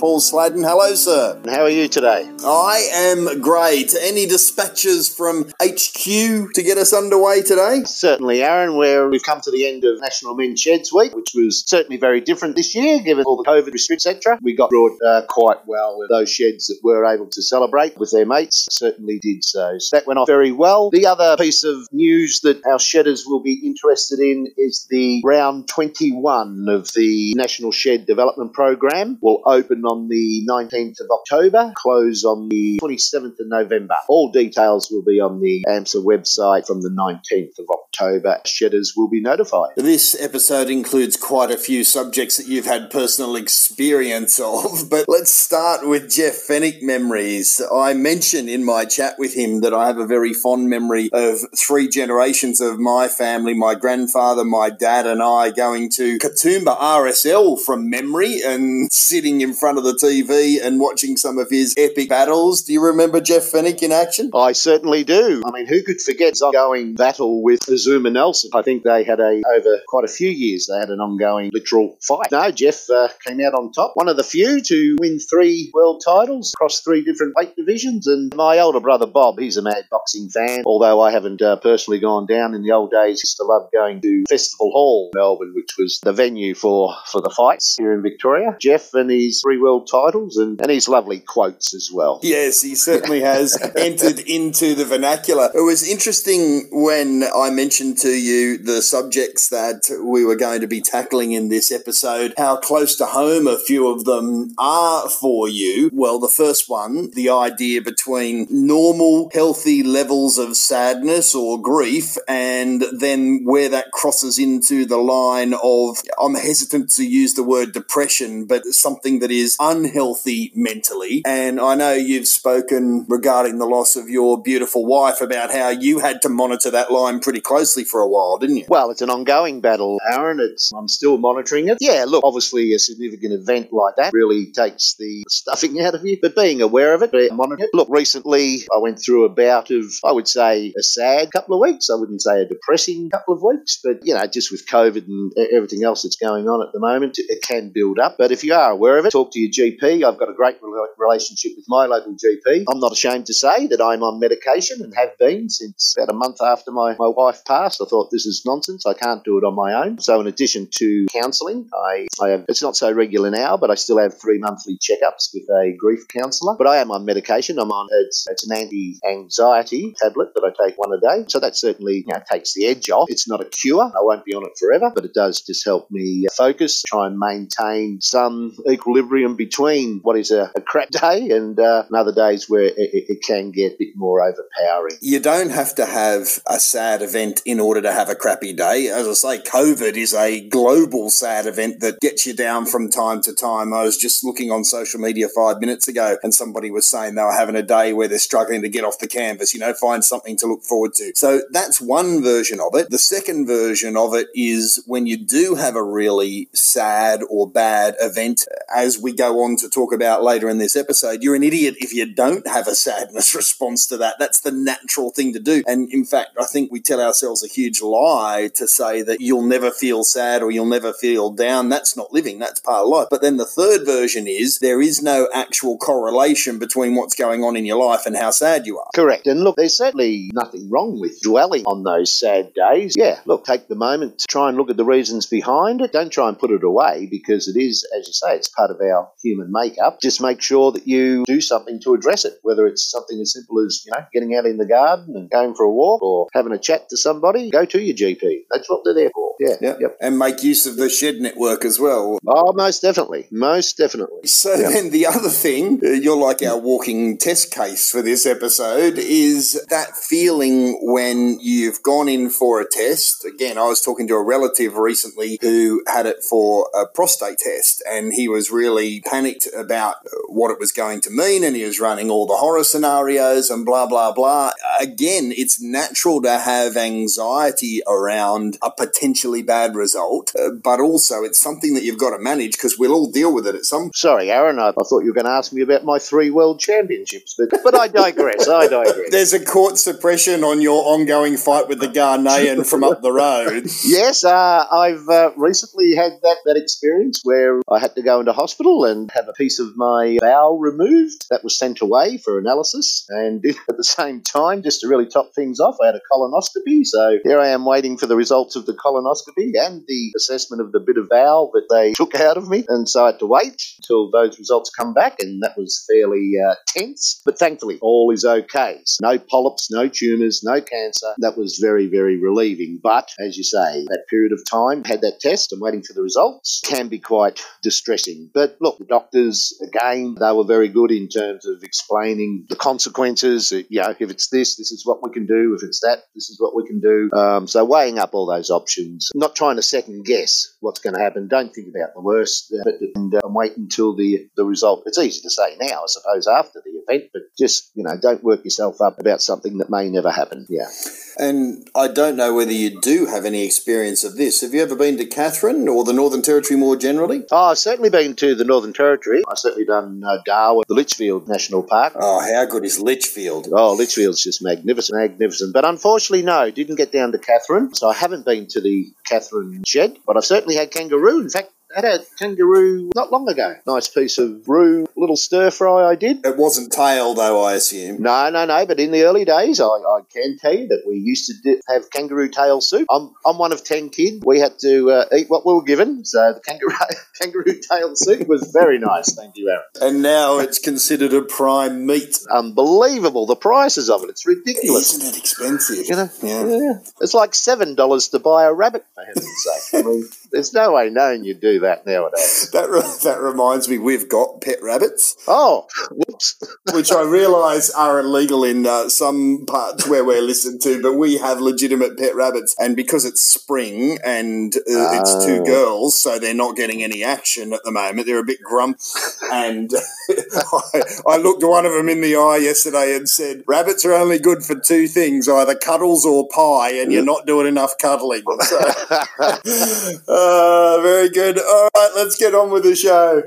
Paul Sladen. Hello, sir. How are you today? I am great. Any dispatches from HQ to get us underway today? Certainly, Aaron, where we've come to the end of National Men's Sheds Week, which was certainly very different this year, given all the COVID restrictions, etc. We got through it uh, quite well. Those sheds that were able to celebrate with their mates certainly did so. So that went off very well. The other piece of news that our shedders will be interested in is the round 21 of the National Shed Development Program. Will open on the 19th of October, close on the 27th of November. All details will be on the AMSA website from the 19th of October. Shedders will be notified. This episode includes quite a few subjects that you've had personal experience of, but let's start with Jeff Fenech memories. I mentioned in my chat with him that I have a very fond memory of three generations of my family, my grandfather, my dad, and I going to Katoomba RSL from memory and sitting in front of the TV and watching some of his epic battles. Do you remember Jeff Fenech in action? I certainly do. I mean, who could forget his ongoing battle with Azumah Nelson? I think they had a, over quite a few years, they had an ongoing literal fight. No, Jeff uh, came out on top. One of the few to win three world titles across three different weight divisions. And my older brother Bob, he's a mad boxing fan, although I haven't uh, personally gone down in the old days. Used to love going to Festival Hall, Melbourne, which was the venue for, for the fights here in Victoria. Jeff and his three world titles and, and his lovely quotes as well. Yes, he certainly has entered into the vernacular. It was interesting when I mentioned to you the subjects that we were going to be tackling in this episode, how close to home a few of them are for you. Well, the first one, the idea between normal, healthy levels of sadness or grief, and then where that crosses into the line of, I'm hesitant to use the word depression, but something that is unhealthy mentally. And I know you've spoken regarding the loss of your beautiful wife about how you had to monitor that line pretty closely for a while, didn't you? Well, it's an ongoing battle, Aaron. It's I'm still monitoring it. Yeah, look, obviously a significant event like that really takes the stuffing out of you, but being aware of it, monitoring it. Look, recently I went through a bout of, I would say, a sad couple of weeks. I wouldn't say a depressing couple of weeks, but you know, just with COVID and everything else that's going on at the moment, it can build up. But if you are aware of it, talk to your GP. I've got a great relationship with my local GP. I'm not ashamed to say that I'm on medication and have been since about a month after my, my wife passed. I thought this is nonsense. I can't do it on my own. So in addition to counselling, I, I have, it's not so regular now, but I still have three monthly checkups with a grief counsellor. But I am on medication. I'm on, it's, it's an anti-anxiety tablet that I take one a day. So that certainly you know, takes the edge off. It's not a cure. I won't be on it forever, but it does just help me focus, try and maintain some equilibrium between what is a, a crap day and uh, other days where it, it, can get a bit more overpowering. You don't have to have a sad event in order to have a crappy day. As I say, COVID is a global sad event that gets you down from time to time. I was just looking on social media five minutes ago and somebody was saying they were having a day where they're struggling to get off the canvas, you know, find something to look forward to. So that's one version of it. The second version of it is when you do have a really sad or bad event, as we go on to talk about later in this episode, you're an idiot if you don't have a sadness response to that. That's the natural thing to do. And in fact, I think we tell ourselves a huge lie to say that you'll never feel sad or you'll never feel down. That's not living. That's part of life. But then the third version is there is no actual correlation between what's going on in your life and how sad you are. Correct. And look, there's certainly nothing wrong with dwelling on those sad days. Yeah, look, take the moment to try and look at the reasons behind it. Don't try and put it away because it is, as you say, it's part of our human makeup. Just make sure that you do something to address it, whether it's something as simple as, you know, getting out in the garden and going for a walk or having a chat to somebody, go to your GP. That's what they're there for. Yeah. Yep. yep. And make use of the shed network as well. Oh, most definitely. Most definitely. So yep. then the other thing, uh, you're like our walking test case for this episode, is that feeling when you've gone in for a test. Again, I was talking to a relative recently who had it for a prostate test and he was really panicked about what it was going to mean and he was running all the horror scenarios and blah, blah, blah. Again, it's natural to have anxiety around a potentially bad result, uh, but also it's something that you've got to manage because we'll all deal with it at some Sorry, Aaron, I, I thought you were going to ask me about my three world championships, but, but I digress. I digress. There's a court suppression on your ongoing fight with the Ghanaian from up the road. Yes, uh, I've uh, recently had that, that experience where I had to go into hospital and have a piece of my bowel removed. That was sent away for analysis. And at the same time, just to really top things off, I had a colonoscopy. So here I am waiting for the results of the colonoscopy and the assessment of the bit of bowel that they took out of me. And so I had to wait until those results come back. And that was fairly uh, tense. But thankfully, all is okay. So no polyps, no tumours, no cancer. That was very, very relieving. But as you say, that period of time, had that test and waiting for the results, can be quite distressing. But look, the doctors, again, they were very good in terms of explaining the consequences. You know, if it's this, this is what we can do. If it's that, this is what we can do. Um, so weighing up all those options, not trying to second guess what's going to happen. Don't think about the worst, uh, and, uh, wait until the the result. It's easy to say now, I suppose, after the event, but just you know, don't work yourself up about something that may never happen. Yeah. And I don't know whether you do have any experience of this. Have you ever been to Katherine or the Northern Territory more generally? Oh, I've certainly been to the Northern Territory. I've certainly done uh, Darwin, the Litchfield National Park. Oh, how good is Litchfield? Oh, Litchfield's just magnificent, magnificent. But unfortunately, no, didn't get down to Katherine. So I haven't been to the Katherine shed, but I've certainly had kangaroo. In fact, I had a kangaroo not long ago. Nice piece of brew, little stir fry I did. It wasn't tail, though, I assume. No, no, no. But in the early days, I, I can tell you that we used to di- have kangaroo tail soup. I'm, I'm one of ten kids. We had to uh, eat what we were given. So the kangaroo kangaroo tail soup was very nice. Thank you, Aaron. And now it's considered a prime meat. Unbelievable the prices of it. It's ridiculous. Isn't it expensive? You know, Yeah. yeah. It's like seven dollars to buy a rabbit for heaven's sake. I mean, there's no way knowing you do that nowadays. That, re- that reminds me, we've got pet rabbits, Oh, whoops. which I realise are illegal in uh, some parts where we're listened to, but we have legitimate pet rabbits. And because it's spring and uh, it's two girls, so they're not getting any action at the moment, they're a bit grump. And I, I looked one of them in the eye yesterday and said, Rabbits are only good for two things either cuddles or pie, and you're not doing enough cuddling. So, uh, very good. All right, let's get on with the show.